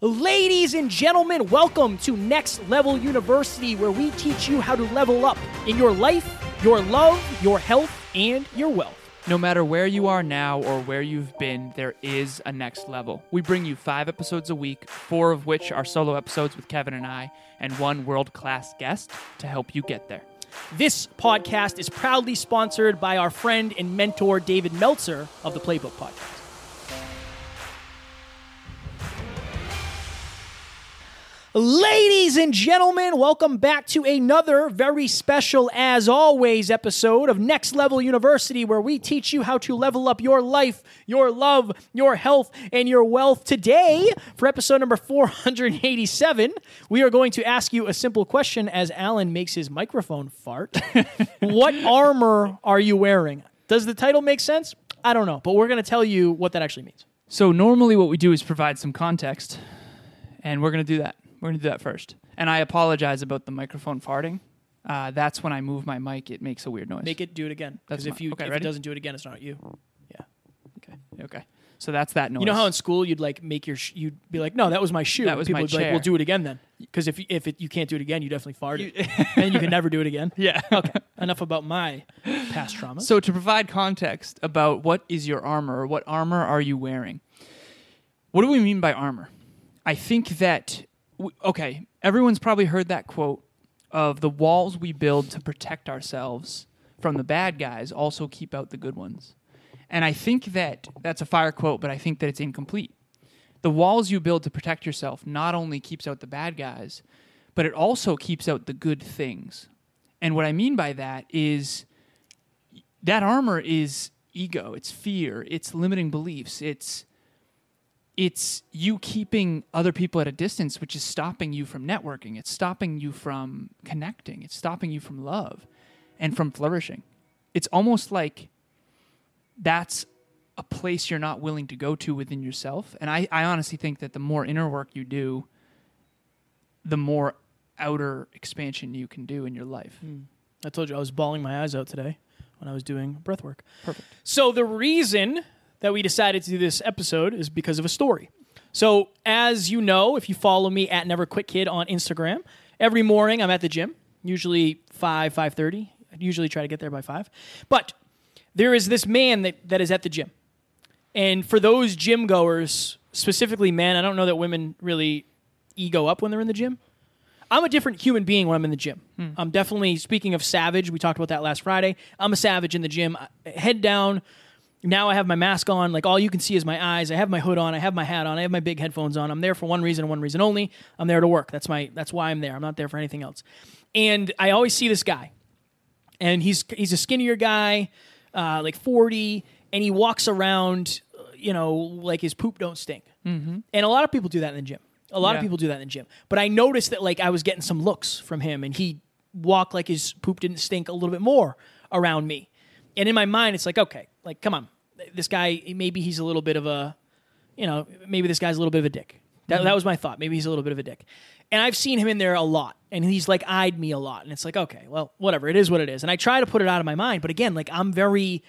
Ladies and gentlemen, welcome to Next Level University, where we teach you how to level up in your life, your love, your health, and your wealth. No matter where you are now or where you've been, there is a next level. We bring you five episodes a week, four of which are solo episodes with Kevin and I, and one world class guest to help you get there. This podcast is proudly sponsored by our friend and mentor, David Meltzer of the Playbook Podcast. Ladies and gentlemen, welcome back to another very special, as always, episode of Next Level University, where we teach you how to level up your life, your love, your health, and your wealth. Today, for episode number 487, we are going to ask you a simple question as Alan makes his microphone fart. what armor are you wearing? Does the title make sense? I don't know, but we're going to tell you what that actually means. So, normally, what we do is provide some context, and we're going to do that. We're going to do that first. And I apologize about the microphone farting. Uh, that's when I move my mic, it makes a weird noise. Make it do it again. That's Because if you Okay, if it ready? doesn't do it again, it's not you. Yeah. okay. Okay. So that's that noise. You know how in school you'd like make your sh- you'd be like, no, that was my shoe. That was People my would be like, chair. well, do it again then, because if you, if it, you can't do it again, you definitely farted, and you can never do it again. Yeah. Okay. Enough about my past traumas. So to provide context about what is your armor or what armor are you wearing? What do we mean by armor? I think that okay, everyone's probably heard that quote of the walls we build to protect ourselves from the bad guys also keep out the good ones. And I think that that's a fire quote, but I think that it's incomplete. The walls you build to protect yourself not only keeps out the bad guys, but it also keeps out the good things. And what I mean by that is that armor is ego, it's fear, it's limiting beliefs, it's it's you keeping other people at a distance, which is stopping you from networking. It's stopping you from connecting. It's stopping you from love and from flourishing. It's almost like that's a place you're not willing to go to within yourself. And I, I honestly think that the more inner work you do, the more outer expansion you can do in your life. Hmm. I told you I was bawling my eyes out today when I was doing breath work. Perfect. So the reason that we decided to do this episode is because of a story. So as you know, if you follow me at Never Quit Kid on Instagram, every morning I'm at the gym, usually five five thirty. I usually try to get there by five, but there is this man that, that is at the gym, and for those gym goers, specifically men, I don't know that women really ego up when they're in the gym. I'm a different human being when I'm in the gym. Hmm. I'm definitely speaking of savage. We talked about that last Friday. I'm a savage in the gym. Uh, head down. Now I have my mask on. Like all you can see is my eyes. I have my hood on. I have my hat on. I have my big headphones on. I'm there for one reason and one reason only. I'm there to work. That's my. That's why I'm there. I'm not there for anything else. And I always see this guy, and he's he's a skinnier guy, uh, like 40, and he walks around, uh, you know, like his poop don't stink. Mm-hmm. And a lot of people do that in the gym. A lot of people do that in the gym. But I noticed that like I was getting some looks from him, and he walked like his poop didn't stink a little bit more around me. And in my mind, it's like, okay, like come on, this guy maybe he's a little bit of a, you know, maybe this guy's a little bit of a dick. That, mm-hmm. that was my thought. Maybe he's a little bit of a dick. And I've seen him in there a lot, and he's like eyed me a lot, and it's like, okay, well, whatever, it is what it is. And I try to put it out of my mind, but again, like I'm very,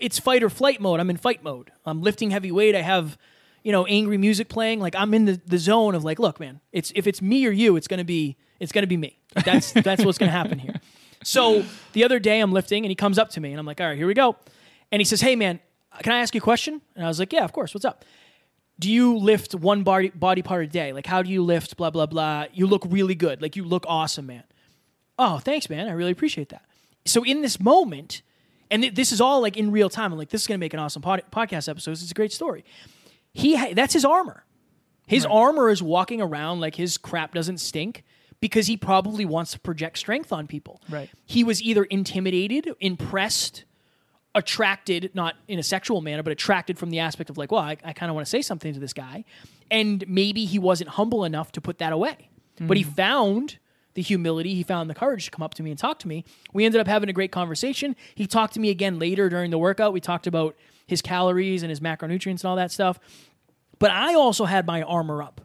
it's fight or flight mode. I'm in fight mode. I'm lifting heavy weight. I have, you know, angry music playing. Like I'm in the, the zone of like, look, man, it's if it's me or you, it's gonna be it's gonna be me. That's that's what's gonna happen here. So the other day I'm lifting and he comes up to me and I'm like, all right, here we go. And he says, hey man, can I ask you a question? And I was like, yeah, of course. What's up? Do you lift one body body part a day? Like how do you lift? Blah blah blah. You look really good. Like you look awesome, man. Oh, thanks, man. I really appreciate that. So in this moment, and th- this is all like in real time. I'm like, this is gonna make an awesome pod- podcast episode. It's a great story. He ha- that's his armor. His armor is walking around like his crap doesn't stink because he probably wants to project strength on people. Right. He was either intimidated, impressed, attracted, not in a sexual manner, but attracted from the aspect of like, well, I, I kind of want to say something to this guy. And maybe he wasn't humble enough to put that away. But he mm-hmm. found the humility, he found the courage to come up to me and talk to me. We ended up having a great conversation. He talked to me again later during the workout. We talked about his calories and his macronutrients and all that stuff. But I also had my armor up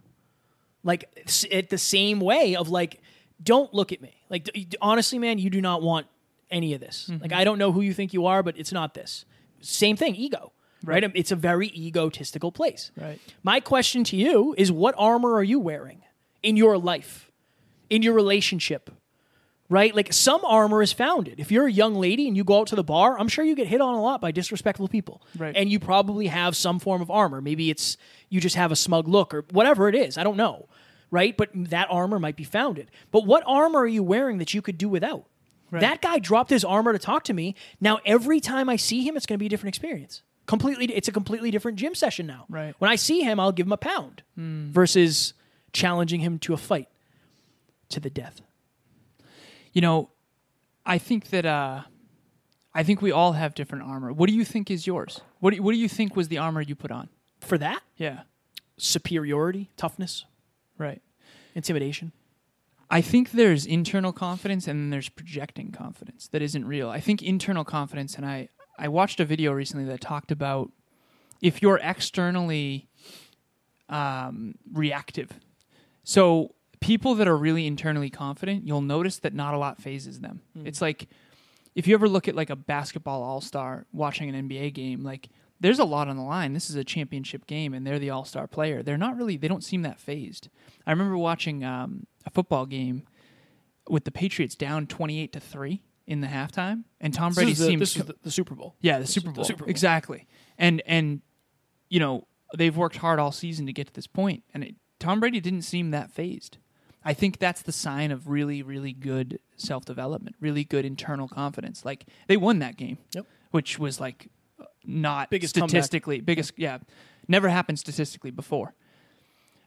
like at the same way of like don't look at me like honestly man you do not want any of this like mm-hmm. i don't know who you think you are but it's not this same thing ego right? Um, it's a very egotistical place. Right. My question to you is what armor are you wearing in your life, in your relationship? Right? Like some armor is founded. If you're a young lady and you go out to the bar, I'm sure you get hit on a lot by disrespectful people. Right. And you probably have some form of armor. Maybe it's you just have a smug look or whatever it is. I don't know. Right? But that armor might be founded. But what armor are you wearing that you could do without? That guy dropped his armor to talk to me. Now every time I see him, it's going to be a different experience. Completely, it's a completely different gym session now. Right. When I see him, I'll give him a pound hmm. versus challenging him to a fight to the death. You know, I think that uh, I think we all have different armor. What do you think is yours? What do you, what do you think was the armor you put on? For that, Yeah. superiority, toughness, Right. intimidation. I think there's internal confidence and then there's projecting confidence that isn't real. I think internal confidence, and I, I watched a video recently that talked about if you're externally um, reactive. So people that are really internally confident, you'll notice that not a lot fazes them. It's like if you ever look at like a basketball all star watching an NBA game, like there's a lot on the line. This is a championship game, and they're the all star player. They're not really. They don't seem that fazed. I remember watching um, a football game with the Patriots down twenty eight to three in the halftime, and Tom Brady this is, the, seemed this is the, the Super Bowl. yeah, the Super the Bowl. Super Bowl. Exactly. And and you know, they've worked hard all season to get to this point and it, Tom Brady didn't seem that fazed. I think that's the sign of really really good self-development, really good internal confidence. Like they won that game. Yep. Which was like not Biggest comeback. statistically biggest yeah, never happened statistically before.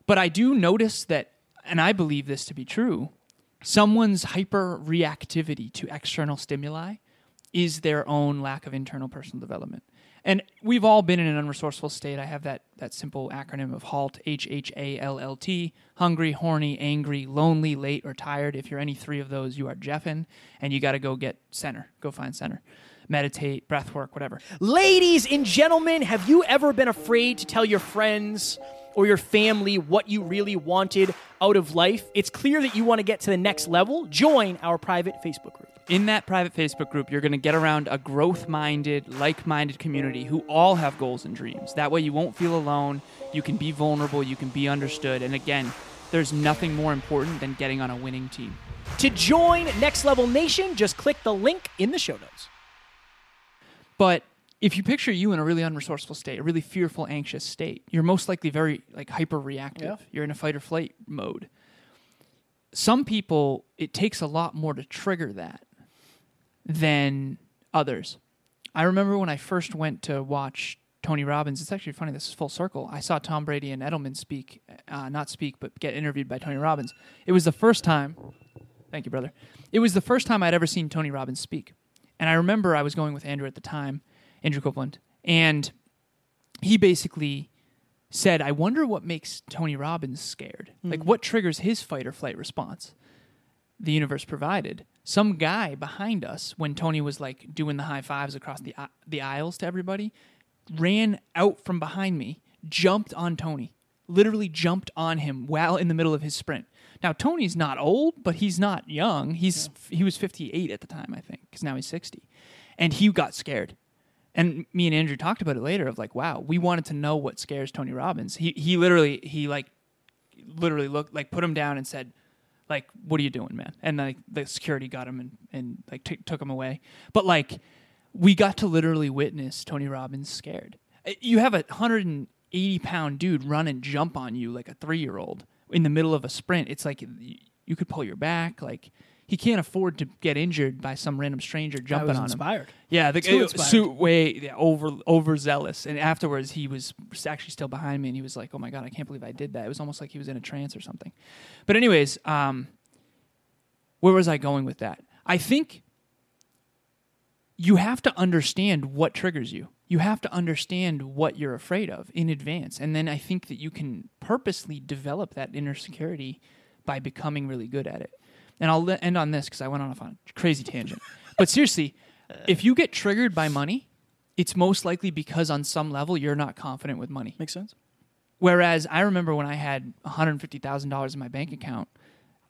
But I do notice that and I believe this to be true, someone's hyper reactivity to external stimuli is their own lack of internal personal development. And we've all been in an unresourceful state. I have that, that simple acronym of HALT, H H A L L T hungry, horny, angry, lonely, late, or tired. If you're any three of those, you are Jeffin, and you got to go get center. Go find center. Meditate, breath work, whatever. Ladies and gentlemen, have you ever been afraid to tell your friends or your family what you really wanted out of life? It's clear that you want to get to the next level. Join our private Facebook group. In that private Facebook group, you're going to get around a growth minded, like minded community who all have goals and dreams. That way, you won't feel alone. You can be vulnerable. You can be understood. And again, there's nothing more important than getting on a winning team. To join Next Level Nation, just click the link in the show notes. But if you picture you in a really unresourceful state, a really fearful, anxious state, you're most likely very like hyper reactive. Yeah. You're in a fight or flight mode. Some people, it takes a lot more to trigger that than others. I remember when I first went to watch Tony Robbins. It's actually funny. This is full circle. I saw Tom Brady and Edelman speak, uh, not speak, but get interviewed by Tony Robbins. It was the first time. Thank you, brother. It was the first time I'd ever seen Tony Robbins speak. And I remember I was going with Andrew at the time, Andrew Copeland, and he basically said, I wonder what makes Tony Robbins scared. Like, what triggers his fight or flight response? The universe provided. Some guy behind us, when Tony was like doing the high fives across the, uh, the aisles to everybody, ran out from behind me, jumped on Tony, literally jumped on him while in the middle of his sprint. Now Tony's not old, but he's not young. He's he was 58 at the time, I think, because now he's 60, and he got scared. And me and Andrew talked about it later of like, wow, we wanted to know what scares Tony Robbins. He he literally he like literally looked like put him down and said like what are you doing man? And like the security got him and, and like t- took him away. But like we got to literally witness tony robbins scared. Uh, you have a 180 pound dude run and jump on you like a three year old in the middle of a sprint. It's like you could pull your back like he can't afford to get injured by some random stranger jumping on him inspired. yeah, the Too inspired. suit way yeah, over overzealous, and afterwards he was actually still behind me, and he was like, "Oh my god, I can't believe I did that." It was almost like he was in a trance or something. But anyways, um, where was I going with that? I think you have to understand what triggers you. You have to understand what you're afraid of in advance, and then I think that you can purposely develop that inner security by becoming really good at it. And I'll end on this because I went on a crazy tangent. But seriously, if you get triggered by money, it's most likely because on some level you're not confident with money. Makes sense. Whereas I remember when I had $150,000 in my bank account,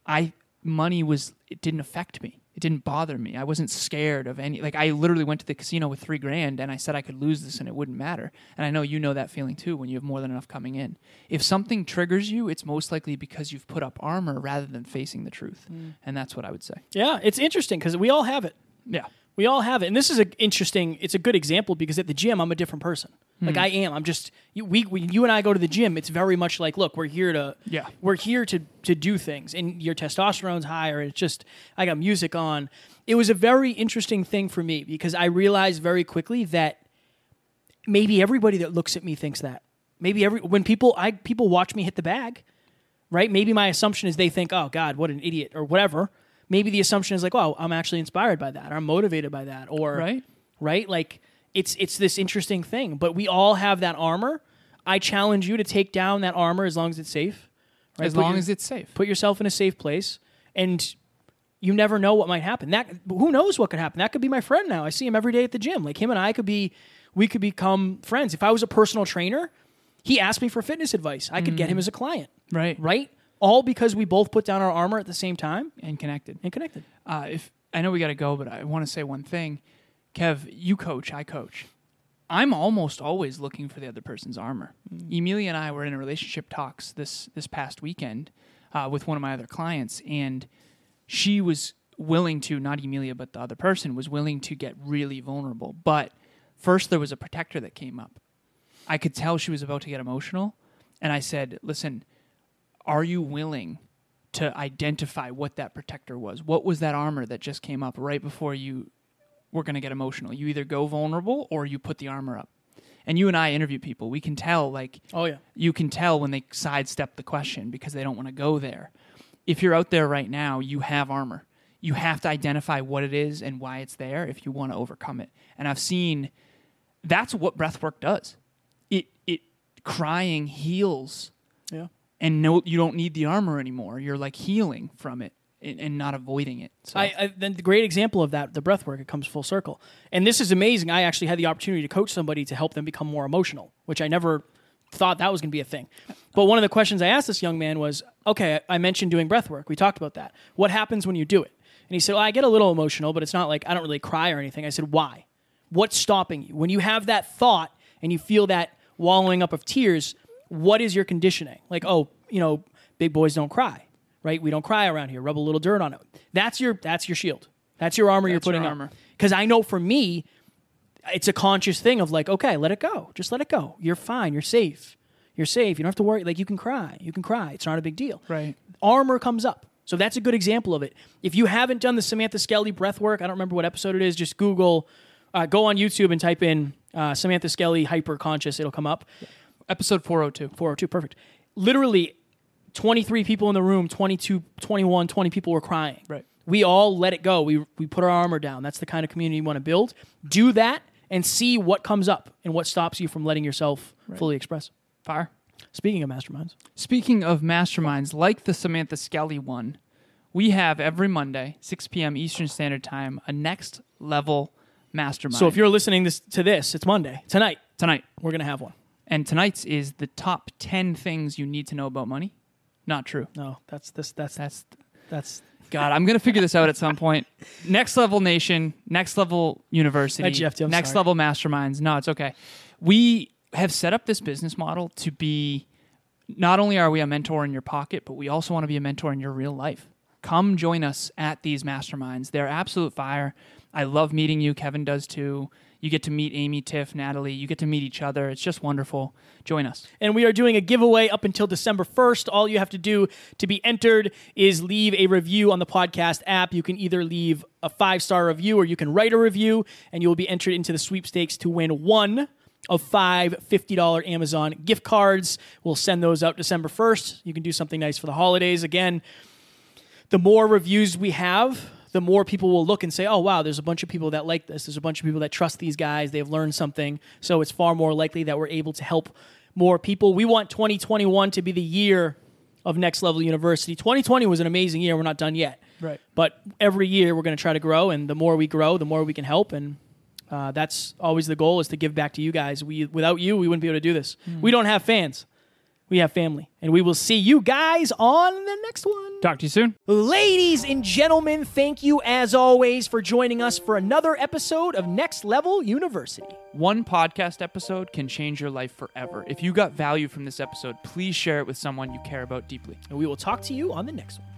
I money was it didn't affect me. It didn't bother me. I wasn't scared of any. Like I literally went to the casino with three grand, and I said I could lose this and it wouldn't matter. And I know you know that feeling too when you have more than enough coming in. If something triggers you, it's most likely because you've put up armor rather than facing the truth, mm. and that's what I would say. Yeah, it's interesting because we all have it. Yeah. We all have it, and this is an interesting. It's a good example because at the gym, I'm a different person. Like Hmm. I am. I'm just you, we, we. You and I go to the gym. It's very much like, look, we're here to. Yeah. We're here to to do things, and your testosterone's higher. It's just I got music on. It was a very interesting thing for me because I realized very quickly that maybe everybody that looks at me thinks that. Maybe every when people I people watch me hit the bag, right? Maybe my assumption is they think, "Oh God, what an idiot," or whatever. Maybe the assumption is like, "Oh, I'm actually inspired by that, or I'm motivated by that," or Right. right? Like it's it's this interesting thing, but we all have that armor. I challenge you to take down that armor as long as it's safe. Right? As Put long your- as it's safe. put yourself in a safe place, and you never know what might happen. That who knows what could happen. That could be my friend now. I see him every day at the gym. Like him and I could be, we could become friends. If I was a personal trainer, he asked me for fitness advice. I could get mm. him as a client. Right. Right. All because we both put down our armor at the same time And connected. and connected. Uh, if I know we got to go, but I want to say one thing. Kev, you coach, I coach. I'm almost always looking for the other person's armor. Emilia and I were in a relationship talks this this past weekend uh, with one of my other clients, and she was willing to not Emilia, but the other person was willing to get really vulnerable. But first, there was a protector that came up. I could tell she was about to get emotional, and I said, "Listen, are you willing to identify what that protector was. What was that armor that just came up right before you were going to get emotional? You either go vulnerable or you put the armor up. And you and I interview people. We can tell, like, Oh yeah. you can tell when they sidestep the question because they don't want to go there. If you're out there right now, you have armor. You have to identify what it is and why it's there if you want to overcome it. And I've seen that's what breath work does. It it crying heals. And no you don't need the armor anymore. You're like healing from it and, and not avoiding it. So I, I then the great example of that, the breath work, it comes full circle. And this is amazing. I actually had the opportunity to coach somebody to help them become more emotional, which I never thought that was going to be a thing. But one of the questions I asked this young man was, okay, I mentioned doing breath work. We talked about that. What happens when you do it? And he said, well, I get a little emotional, but it's not like I don't really cry or anything. I said, why? What's stopping you? When you have that thought and you feel that wallowing up of tears, what is your conditioning? Like, oh, you know, big boys don't cry, right? We don't cry around here. Rub a little dirt on it. That's your that's your shield. That's your armor you're That's your putting armor. on. Because I know for me, it's a conscious thing of like, okay, let it go. Just let it go. You're fine. You're safe. You're safe. You don't have to worry. Like you can cry. You can cry. It's not a big deal. Right. Armor comes up. So that's a good example of it. If you haven't done the Samantha Skelly breath work, I don't remember what episode it is. Just Google, uh, go on YouTube and type in uh, Samantha Skelly hyper conscious. It'll come up. Episode 402. 402, perfect. Literally 23 people in the room, 22, 21, 20 people were crying. Right. We all let it go. We, we put our armor down. That's the kind of community you want to build. Do that and see what comes up and what stops you from letting yourself fully express. Fire. Speaking of masterminds, Speaking of masterminds, like the Samantha Skelly one, we have every Monday, 6 p.m. Eastern Standard Time, a next level mastermind. so if you're listening this, to this, it's Monday. Tonight, tonight, we're going to have one. And tonight's is the top 10 things you need to know about money. Not true. No, that's this. That's That's that's. God, I'm gonna figure this out at some point. Next level nation, next level university, Jeff, next sorry. level masterminds. No, it's okay. We have set up this business model to be not only are we a mentor in your pocket, but we also want to be a mentor in your real life. Come join us at these masterminds. They're absolute fire. I love meeting you. Kevin does too. You get to meet Amy, Tiff, Natalie. You get to meet each other. It's just wonderful. Join us. And we are doing a giveaway up until December 1st. All you have to do to be entered is leave a review on the podcast app. You can either leave a five star review or you can write a review, and you will be entered into the sweepstakes to win one of five $50 Amazon gift cards. We'll send those out December 1st. You can do something nice for the holidays. Again, the more reviews we have, the more people will look and say, "Oh, wow, there's a bunch of people that like this. There's a bunch of people that trust these guys. They've learned something." So it's far more likely that we're able to help more people. We want 2021 to be the year of Next Level University. 2020 was an amazing year. We're not done yet. Right. But every year we're going to try to grow, and the more we grow, the more we can help. And uh, that's always the goal: is to give back to you guys. We without you, we wouldn't be able to do this. We don't have fans. We have family. And we will see you guys on the next one. Talk to you soon. Ladies and gentlemen, thank you as always for joining us for another episode of Next Level University. One podcast episode can change your life forever. If you got value from this episode, please share it with someone you care about deeply. And we will talk to you on the next one.